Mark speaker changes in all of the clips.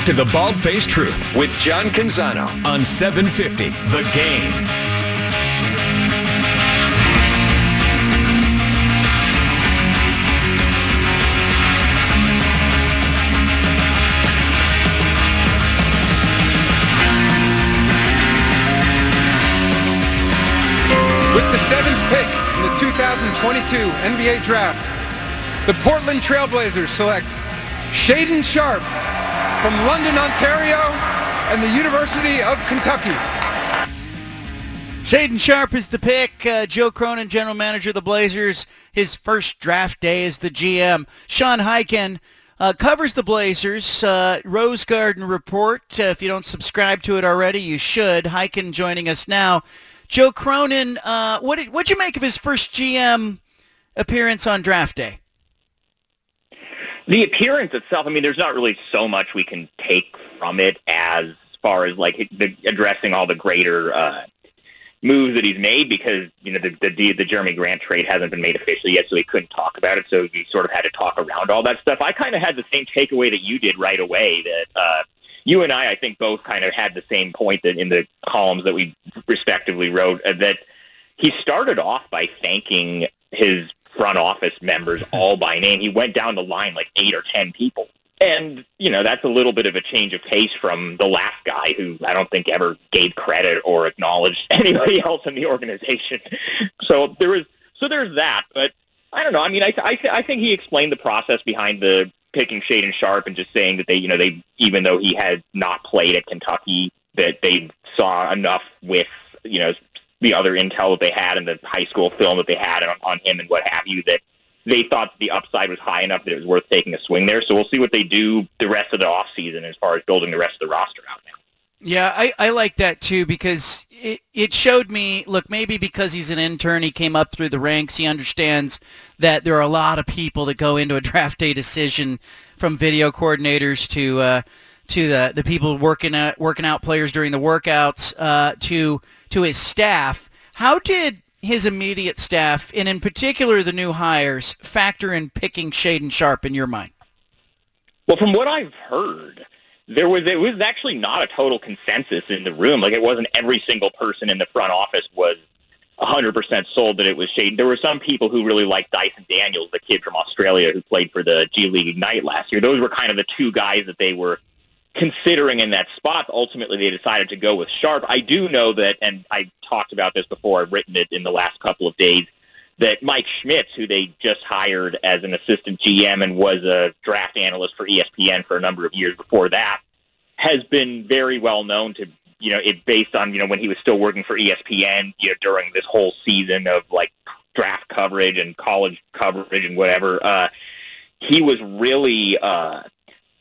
Speaker 1: back to the Bald Faced Truth with John Canzano on 750 The Game.
Speaker 2: With the seventh pick in the 2022 NBA Draft, the Portland Trailblazers select Shaedon Sharpe from London, Ontario, and the University of Kentucky.
Speaker 3: Shaedon Sharpe is the pick. Uh, Joe Cronin, general manager of the Blazers, his first draft day as the GM. Sean Highkin uh, covers the Blazers. Uh, Rose Garden Report. Uh, if you don't subscribe to it already, you should. Highkin joining us now. Joe Cronin, uh, what did what'd you make of his first GM appearance on draft day?
Speaker 4: The appearance itself, I mean, there's not really so much we can take from it as far as like the, addressing all the greater uh, moves that he's made because you know the, the the Jerami Grant trade hasn't been made officially yet, so he couldn't talk about it. So he sort of had to talk around all that stuff. I kind of had the same takeaway that you did right away. That uh, you and I, I think, both kind of had the same point that in the columns that we respectively wrote uh, that he started off by thanking his front office members all by name. He went down the line like eight or ten people. And, you know, that's a little bit of a change of pace from the last guy who I don't think ever gave credit or acknowledged anybody else in the organization. So there was, so there's that. But I don't know. I mean, I, I, I think he explained the process behind the picking Shaedon Sharpe and just saying that they, you know, they even though he had not played at Kentucky, that they saw enough with, you know, the other intel that they had and the high school film that they had on, on him and what have you that they thought the upside was high enough that it was worth taking a swing there. So we'll see what they do the rest of the off season as far as building the rest of the roster out now.
Speaker 3: Yeah, I, I like that too because it, it showed me, look, maybe because he's an intern, he came up through the ranks, he understands that there are a lot of people that go into a draft day decision from video coordinators to uh, to the, the people working out, working out players during the workouts uh, to to his staff. How did his immediate staff, and in particular the new hires, factor in picking Shaedon Sharpe in your mind?
Speaker 4: Well, from what I've heard, there was it was actually not a total consensus in the room. Like it wasn't every single person in the front office was 100% sold that it was Shaedon. There were some people who really liked Dyson Daniels, the kid from Australia who played for the G League Ignite last year. Those were kind of the two guys that they were considering in that spot. Ultimately, they decided to go with Sharpe. I do know that, and I talked about this before. I've written it in the last couple of days that Mike Schmitz, who they just hired as an assistant GM and was a draft analyst for ESPN for a number of years before that, has been very well known to, you know, it based on, you know, when he was still working for ESPN, you know, during this whole season of like draft coverage and college coverage and whatever, uh, he was really, uh,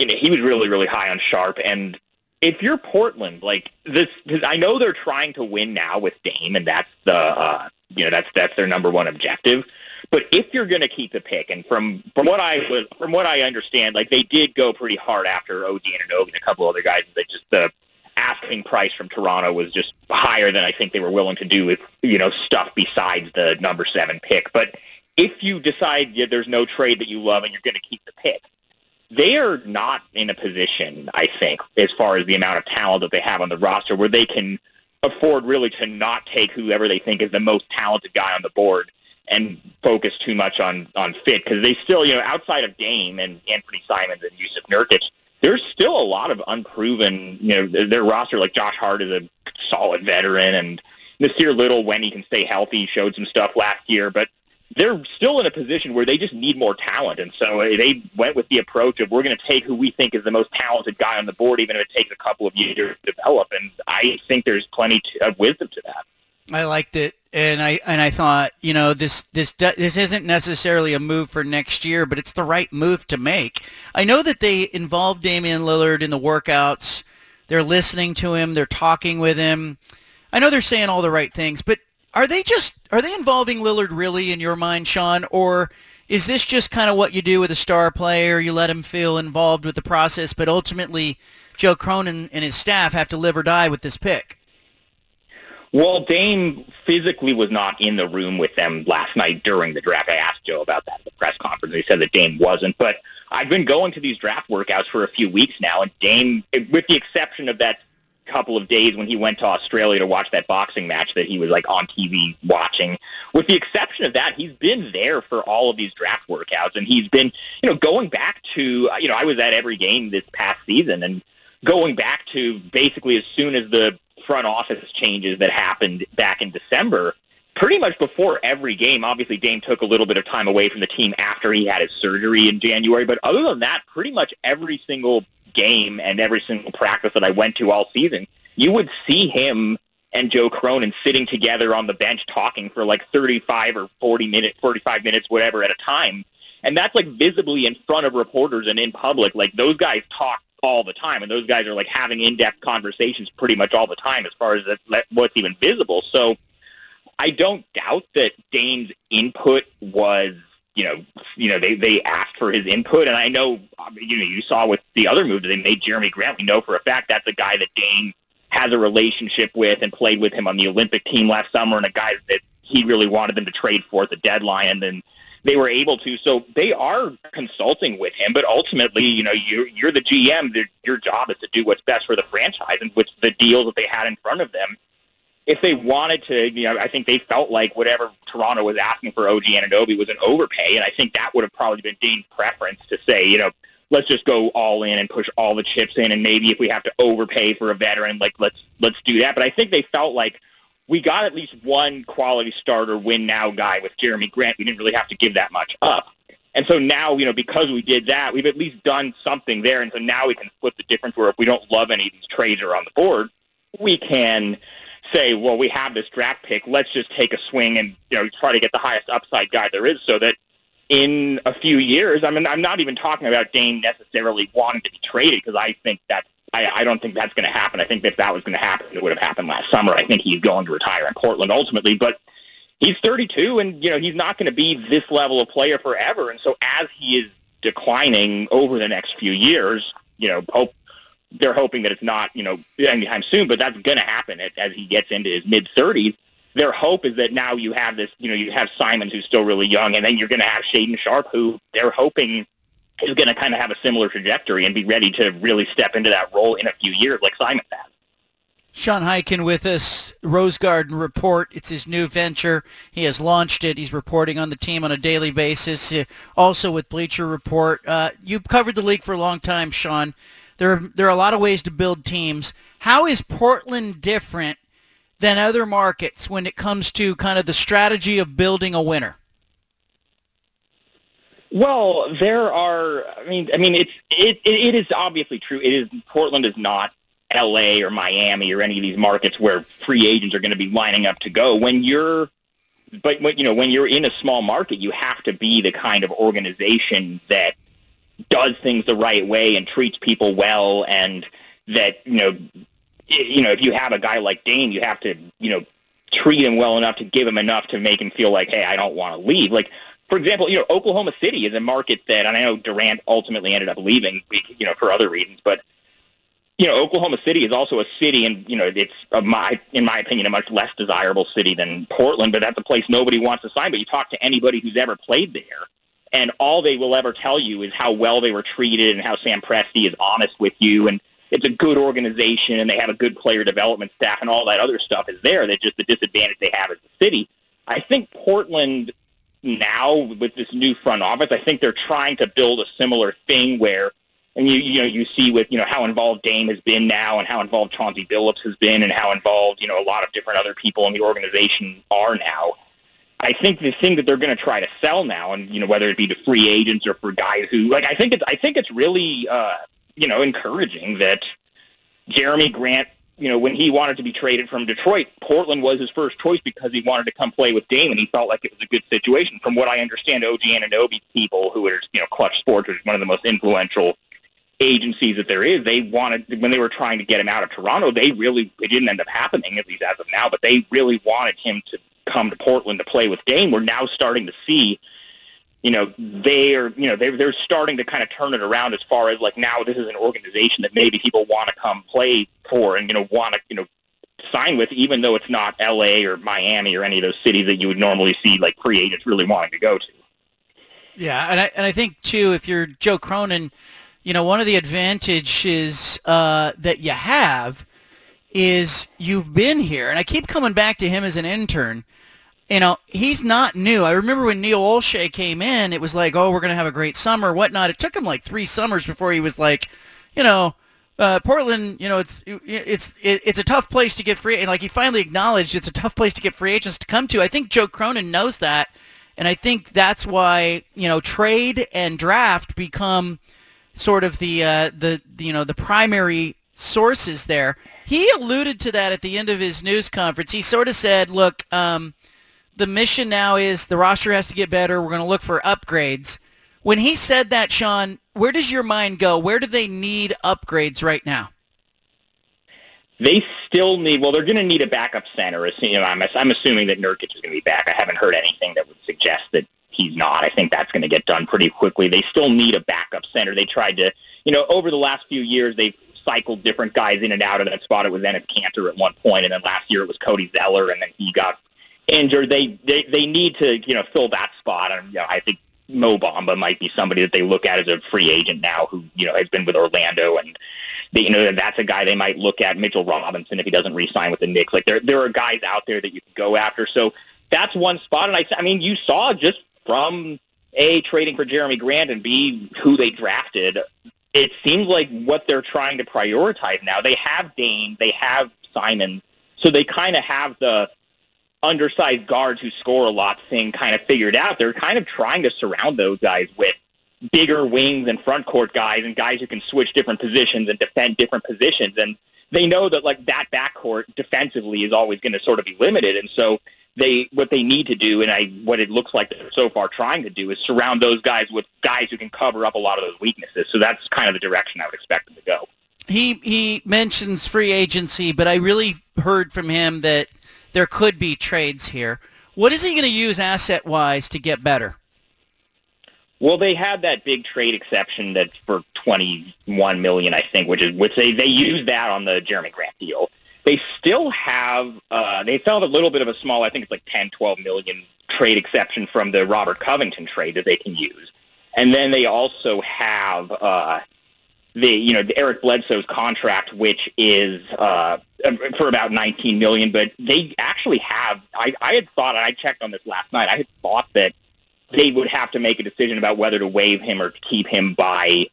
Speaker 4: you know, he was really, really high on Sharpe. And if you're Portland, like this, because I know they're trying to win now with Dame, and that's the, uh, you know, that's that's their number one objective. But if you're going to keep the pick, and from from what I was from what I understand, like they did go pretty hard after OD and OG Anunoby and a couple other guys. That just the asking price from Toronto was just higher than I think they were willing to do with you know stuff besides the number seven pick. But if you decide yeah, there's no trade that you love and you're going to keep the pick, they are not in a position, I think, as far as the amount of talent that they have on the roster, where they can afford really to not take whoever they think is the most talented guy on the board and focus too much on on fit. Because they still, you know, outside of Dame and Anthony Simons and Jusuf Nurkic, there's still a lot of unproven, you know, their roster like Josh Hart is a solid veteran and Nassir Little, when he can stay healthy, showed some stuff last year, but they're still in a position where they just need more talent. And so uh, they went with the approach of we're going to take who we think is the most talented guy on the board, even if it takes a couple of years to develop. And I think there's plenty of wisdom to that.
Speaker 3: I liked it, and I and I thought, you know, this this this isn't necessarily a move for next year, but it's the right move to make. I know that they involved Damian Lillard in the workouts. They're listening to him. They're talking with him. I know they're saying all the right things, but are they just are they involving Lillard really in your mind, Sean, or is this just kind of what you do with a star player? You let him feel involved with the process, but ultimately, Joe Cronin and his staff have to live or die with this pick.
Speaker 4: Well, Dame physically was not in the room with them last night during the draft. I asked Joe about that at the press conference. He said that Dame wasn't, but I've been going to these draft workouts for a few weeks now, and Dame, with the exception of that couple of days when he went to Australia to watch that boxing match that he was like on TV watching. With the exception of that, he's been there for all of these draft workouts, and he's been, you know, going back to, you know, I was at every game this past season, and going back to basically as soon as the front office changes that happened back in December, pretty much before every game. Obviously, Dame took a little bit of time away from the team after he had his surgery in January, but other than that, pretty much every single game and every single practice that I went to all season, you would see him and Joe Cronin sitting together on the bench talking for like 35 or 40 minutes, 45 minutes, whatever at a time. And that's like visibly in front of reporters and in public. Like those guys talk all the time, and those guys are like having in-depth conversations pretty much all the time as far as what's even visible. So I don't doubt that Dame's input was you know, you know, they they asked for his input, and I know, you know, you saw with the other move that they made, Jerami Grant. We know for a fact that's a guy that Dame has a relationship with and played with him on the Olympic team last summer, and a guy that he really wanted them to trade for at the deadline, and then they were able to. So they are consulting with him, but ultimately, you know, you're you're the GM. Your job is to do what's best for the franchise, and which the deals that they had in front of them if they wanted to, you know, I think they felt like whatever Toronto was asking for OG Anunoby was an overpay, and I think that would have probably been Dame's preference to say, you know, let's just go all in and push all the chips in, and maybe if we have to overpay for a veteran, like let's let's do that. But I think they felt like we got at least one quality starter win now guy with Jerami Grant. We didn't really have to give that much up. And so now, you know, because we did that, we've at least done something there. And so now we can split the difference where if we don't love any of these trades are on the board, we can say, well, we have this draft pick. Let's just take a swing and you know try to get the highest upside guy there is, so that in a few years, I mean, I'm not even talking about Dame necessarily wanting to be traded because I think that's I, I don't think that's going to happen. I think if that was going to happen, it would have happened last summer. I think he's going to retire in Portland ultimately, but he's 32, and you know he's not going to be this level of player forever. And so as he is declining over the next few years, you know, hope they're hoping that it's not, you know, anytime soon, but that's going to happen as, as he gets into his mid 30s. Their hope is that now you have this, you know, you have Simons who's still really young, and then you're going to have Shaedon Sharpe, who they're hoping is going to kind of have a similar trajectory and be ready to really step into that role in a few years like Simon has.
Speaker 3: Sean Highkin with us, Rose Garden Report. It's his new venture. He has launched it. He's reporting on the team on a daily basis. Uh, also with Bleacher Report. Uh, you've covered the league for a long time, Sean. There are, there are a lot of ways to build teams. How is Portland different than other markets when it comes to kind of the strategy of building a winner?
Speaker 4: Well, there are. I mean, I mean, it's it, it is obviously true. It is Portland is not L.A. or Miami or any of these markets where free agents are going to be lining up to go. When you're, but when, you know, when you're in a small market, you have to be the kind of organization that does things the right way and treats people well and that, you know, you know, if you have a guy like Dame, you have to, you know, treat him well enough to give him enough to make him feel like, hey, I don't want to leave. Like, for example, you know, Oklahoma City is a market that, and I know Durant ultimately ended up leaving, you know, for other reasons, but you know, Oklahoma City is also a city, and you know, it's a, my, in my opinion, a much less desirable city than Portland. But that's a place nobody wants to sign. But you talk to anybody who's ever played there, and all they will ever tell you is how well they were treated and how Sam Presti is honest with you and it's a good organization and they have a good player development staff and all that other stuff is there. That just the disadvantage they have as a city. I think Portland now with this new front office, I think they're trying to build a similar thing where and you you know you see with you know how involved Dame has been now and how involved Chauncey Billups has been and how involved you know a lot of different other people in the organization are now. I think the thing that they're going to try to sell now, and you know whether it be to free agents or for guys who like, I think it's I think it's really uh, you know encouraging that Jerami Grant, you know, when he wanted to be traded from Detroit, Portland was his first choice because he wanted to come play with Dame, and he felt like it was a good situation. From what I understand, OG Anunoby's people, who are you know Clutch Sports, which is one of the most influential agencies that there is, they wanted when they were trying to get him out of Toronto, they really it didn't end up happening at least as of now, but they really wanted him to come to Portland to play with Dame, we're now starting to see, you know, they're, you know, they're, they're starting to kind of turn it around as far as like now this is an organization that maybe people want to come play for and, you know, want to, you know, sign with, even though it's not L.A. or Miami or any of those cities that you would normally see like free agents really wanting to go to.
Speaker 3: Yeah, and I and I think too, if you're Joe Cronin, you know, one of the advantages uh, that you have is you've been here, and I keep coming back to him as an intern. You know, he's not new. I remember when Neil Olshey came in, it was like, oh, we're going to have a great summer, whatnot. It took him like three summers before he was like, you know, uh, Portland, you know, it's it's it's a tough place to get free. And like he finally acknowledged, it's a tough place to get free agents to come to. I think Joe Cronin knows that, and I think that's why you know trade and draft become sort of the uh, the, the you know the primary sources there. He alluded to that at the end of his news conference. He sort of said, "Look, um, the mission now is the roster has to get better. We're going to look for upgrades." When he said that, Sean, where does your mind go? Where do they need upgrades right now?
Speaker 4: They still need. Well, they're going to need a backup center. You know, I'm, I'm assuming that Nurkic is going to be back. I haven't heard anything that would suggest that he's not. I think that's going to get done pretty quickly. They still need a backup center. They tried to, you know, over the last few years, they've cycled different guys in and out of that spot. It was Enes Kanter at one point, and then last year it was Cody Zeller, and then he got injured. They they they need to you know fill that spot, and you know, I think Mo Bamba might be somebody that they look at as a free agent now, who you know has been with Orlando, and they, you know that's a guy they might look at. Mitchell Robinson if he doesn't re-sign with the Knicks. Like there there are guys out there that you can go after. So that's one spot, and I I mean you saw just from a trading for Jerami Grant and b who they drafted. It seems like what they're trying to prioritize now. They have Dame, they have Simon, so they kind of have the undersized guards who score a lot thing kind of figured out. They're kind of trying to surround those guys with bigger wings and front court guys and guys who can switch different positions and defend different positions. And they know that like that backcourt defensively is always going to sort of be limited. And so they what they need to do and I what it looks like they're so far trying to do is surround those guys with guys who can cover up a lot of those weaknesses. So that's kind of the direction I would expect them to go.
Speaker 3: He he mentions free agency, but I really heard from him that there could be trades here. What is he going to use asset-wise to get better?
Speaker 4: Well, they had that big trade exception that's for 21 million, I think, which is which they they used that on the Jerami Grant deal. They still have uh, they still have a little bit of a small, I think it's like 10, 12 million trade exception from the Robert Covington trade that they can use, and then they also have uh, the you know the Eric Bledsoe's contract, which is uh, for about 19 million. But they actually have. I, I had thought, and I checked on this last night. I had thought that they would have to make a decision about whether to waive him or to keep him by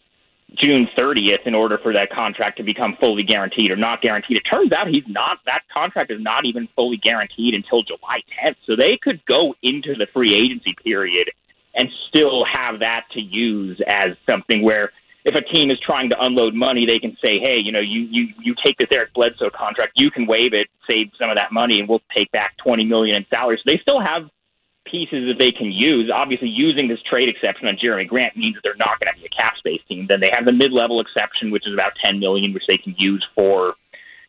Speaker 4: June 30th in order for that contract to become fully guaranteed or not guaranteed. It turns out he's not. That contract is not even fully guaranteed until July 10th. So they could go into the free agency period and still have that to use as something where if a team is trying to unload money, they can say, hey, you know, you, you, you take this Eric Bledsoe contract, you can waive it, save some of that money, and we'll take back 20 million in salary. So they still have pieces that they can use. Obviously, using this trade exception on Jerami Grant means that they're not going to be a cap space team. Then they have the mid-level exception, which is about 10 million, which they can use for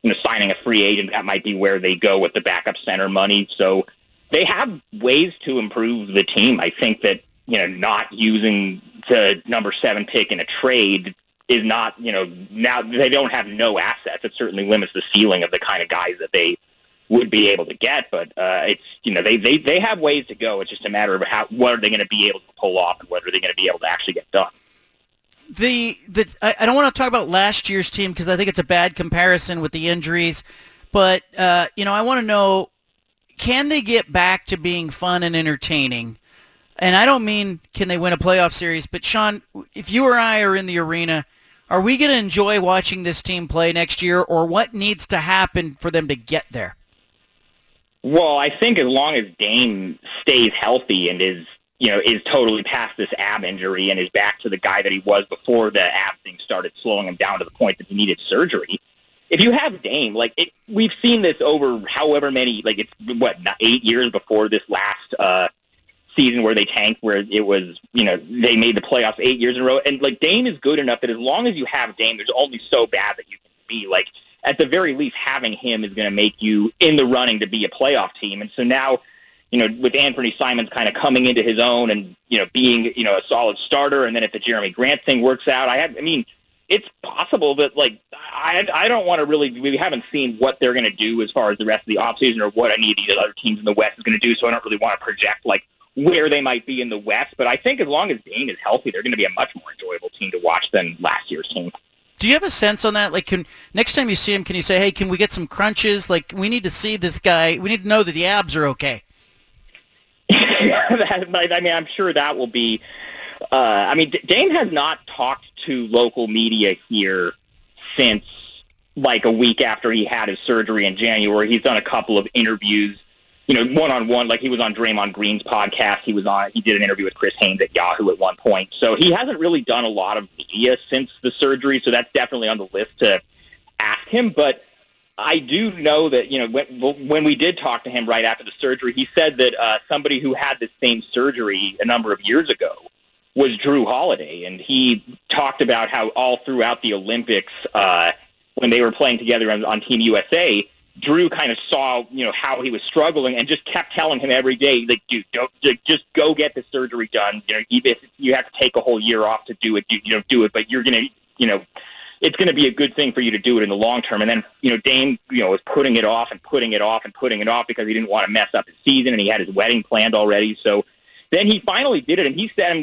Speaker 4: you know, signing a free agent. That might be where they go with the backup center money. So they have ways to improve the team. I think that you know, not using the number seven pick in a trade is not, you know, now they don't have no assets. It certainly limits the ceiling of the kind of guys that they would be able to get. But uh, it's, you know, they, they, they have ways to go. It's just a matter of how, what are they going to be able to pull off and what are they're going to be able to actually get done.
Speaker 3: The, the I, I don't want to talk about last year's team because I think it's a bad comparison with the injuries. But, uh, you know, I want to know, can they get back to being fun and entertaining? And I don't mean can they win a playoff series, but Sean, if you or I are in the arena, are we going to enjoy watching this team play next year, or what needs to happen for them to get there?
Speaker 4: Well, I think as long as Dame stays healthy and is you know is totally past this ab injury and is back to the guy that he was before the ab thing started slowing him down to the point that he needed surgery. If you have Dame, like it, we've seen this over however many, like it's what eight years before this last uh, season where they tanked, where it was, you know, they made the playoffs eight years in a row. And like Dame is good enough that as long as you have Dame, there's only so bad that you can be. Like at the very least, having him is going to make you in the running to be a playoff team. And so now, you know, with Anthony Simons kind of coming into his own and you know being you know a solid starter, and then if the Jerami Grant thing works out, I have, I mean. It's possible that like I I don't want to really we haven't seen what they're going to do as far as the rest of the offseason or what any of these other teams in the West is going to do, so I don't really want to project like where they might be in the West. But I think as long as Dame is healthy, they're going to be a much more enjoyable team to watch than last year's team.
Speaker 3: Do you have a sense on that? Like, can next time you see him, can you say, "Hey, can we get some crunches? Like, we need to see this guy. We need to know that the abs are okay."
Speaker 4: that, I mean, I'm sure that will be. Uh, I mean, Dame has not talked to local media here since like a week after he had his surgery in January. He's done a couple of interviews, you know, one on one. Like he was on Draymond Green's podcast. He was on. He did an interview with Chris Haynes at Yahoo at one point. So he hasn't really done a lot of media since the surgery. So that's definitely on the list to ask him. But I do know that you know when when we did talk to him right after the surgery, he said that uh, somebody who had the same surgery a number of years ago was Jrue Holiday, and he talked about how all throughout the Olympics, uh, when they were playing together on, on Team USA, Jrue kind of saw you know how he was struggling and just kept telling him every day, like, dude, don't just go get the surgery done. You know, even if you have to take a whole year off to do it, you, you know, do it, but you're gonna, you know it's going to be a good thing for you to do it in the long term. And then, you know, Dame, you know, was putting it off and putting it off and putting it off because he didn't want to mess up his season and he had his wedding planned already. So then he finally did it. And he said,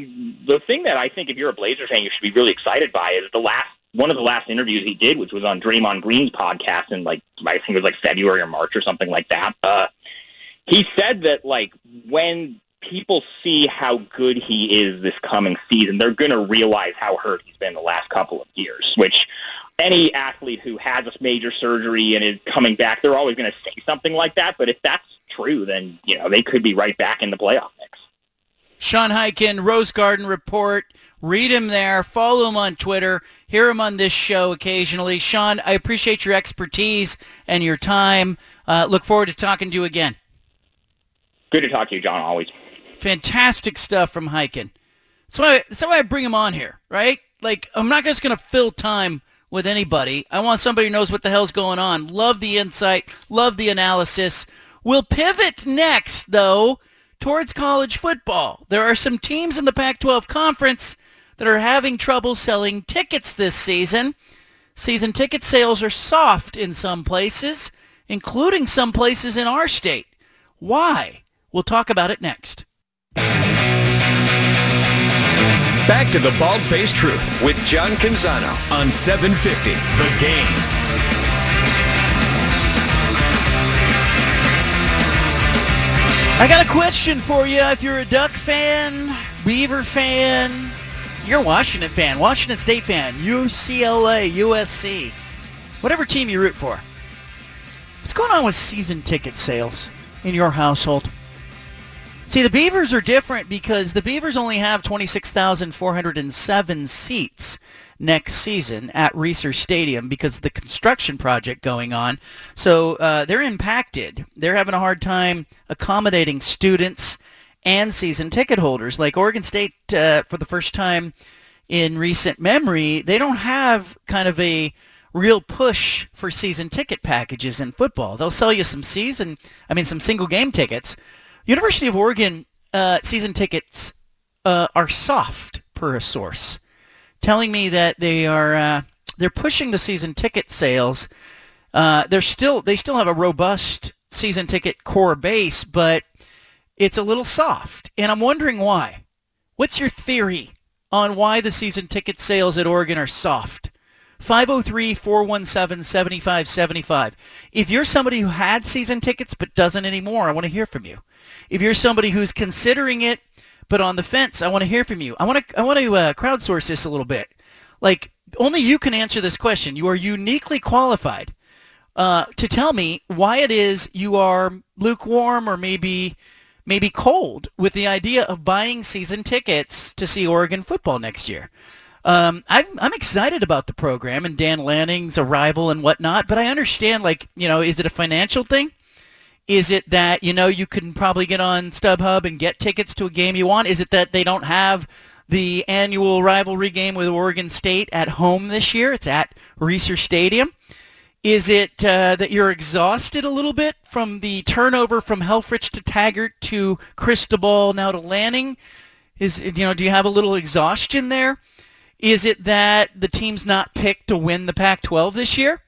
Speaker 4: the thing that I think if you're a Blazer fan, you should be really excited by is the last, one of the last interviews he did, which was on Draymond Green's podcast in like, I think it was like February or March or something like that. Uh, he said that like when people see how good he is this coming season, they're going to realize how hurt he's been the last couple of years, which any athlete who has a major surgery and is coming back, they're always going to say something like that. But if that's true, then, you know, they could be right back in the playoff mix.
Speaker 3: Sean Highkin, Rose Garden Report. Read him there. Follow him on Twitter. Hear him on this show occasionally. Sean, I appreciate your expertise and your time. Uh, look forward to talking to you again.
Speaker 4: Good to talk to you, John, always.
Speaker 3: Fantastic stuff from Highkin. That's why, that's why I bring him on here, right? Like, I'm not just going to fill time with anybody. I want somebody who knows what the hell's going on. Love the insight. Love the analysis. We'll pivot next, though, towards college football. There are some teams in the Pac-12 conference that are having trouble selling tickets this season. Season ticket sales are soft in some places, including some places in our state. Why? We'll talk about it next.
Speaker 1: Back to the Bald Faced Truth with John Canzano on 750 The Game.
Speaker 3: I got a question for you. If you're a Duck fan, Beaver fan, you're a Washington fan, Washington State fan, UCLA, USC, whatever team you root for. What's going on with season ticket sales in your household? See, the Beavers are different because the Beavers only have 26,407 seats next season at Reser Stadium because of the construction project going on. So uh, they're impacted. They're having a hard time accommodating students and season ticket holders. Like Oregon State, uh, for the first time in recent memory, they don't have kind of a real push for season ticket packages in football. They'll sell you some season, I mean, some single game tickets University of Oregon uh, season tickets uh, are soft per a source, telling me that they are uh, they're pushing the season ticket sales. Uh, they're still they still have a robust season ticket core base, but it's a little soft, and I'm wondering why. What's your theory on why the season ticket sales at Oregon are soft? 503-417-7575. If you're somebody who had season tickets but doesn't anymore, I want to hear from you. If you're somebody who's considering it but on the fence, I want to hear from you. I want to I want to uh, crowdsource this a little bit. Like only you can answer this question. You are uniquely qualified uh, to tell me why it is you are lukewarm or maybe maybe cold with the idea of buying season tickets to see Oregon football next year. Um, I'm, I'm excited about the program and Dan Lanning's arrival and whatnot, but I understand, like, you know, is it a financial thing? Is it that, you know, you can probably get on StubHub and get tickets to a game you want? Is it that they don't have the annual rivalry game with Oregon State at home this year? It's at Reser Stadium. Is it uh, that you're exhausted a little bit from the turnover from Helfrich to Taggart to Cristobal now to Lanning? Is you know, do you have a little exhaustion there? Is it that the team's not picked to win the Pac-12 this year?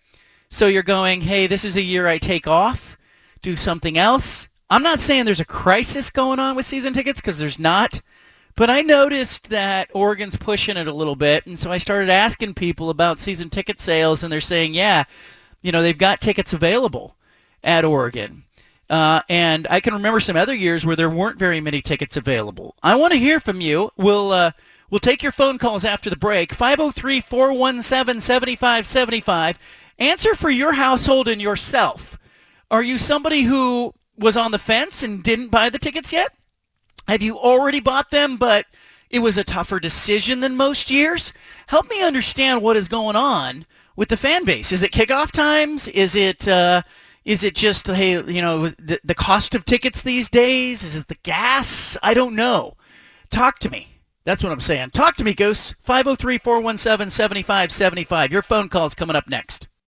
Speaker 3: So you're going, hey, this is a year I take off do something else. I'm not saying there's a crisis going on with season tickets because there's not. But I noticed that Oregon's pushing it a little bit, and so I started asking people about season ticket sales, and they're saying, yeah, you know, they've got tickets available at Oregon. Uh, and I can remember some other years where there weren't very many tickets available. I want to hear from you. We'll uh, we'll take your phone calls after the break. 503-417-7575. Answer for your household and yourself. Are you somebody who was on the fence and didn't buy the tickets yet? Have you already bought them, but it was a tougher decision than most years? Help me understand what is going on with the fan base. Is it kickoff times? Is it uh, is it just hey you know the, the cost of tickets these days? Is it the gas? I don't know. Talk to me. That's what I'm saying. Talk to me, Goose. 503-417-7575. Your phone call's coming up next.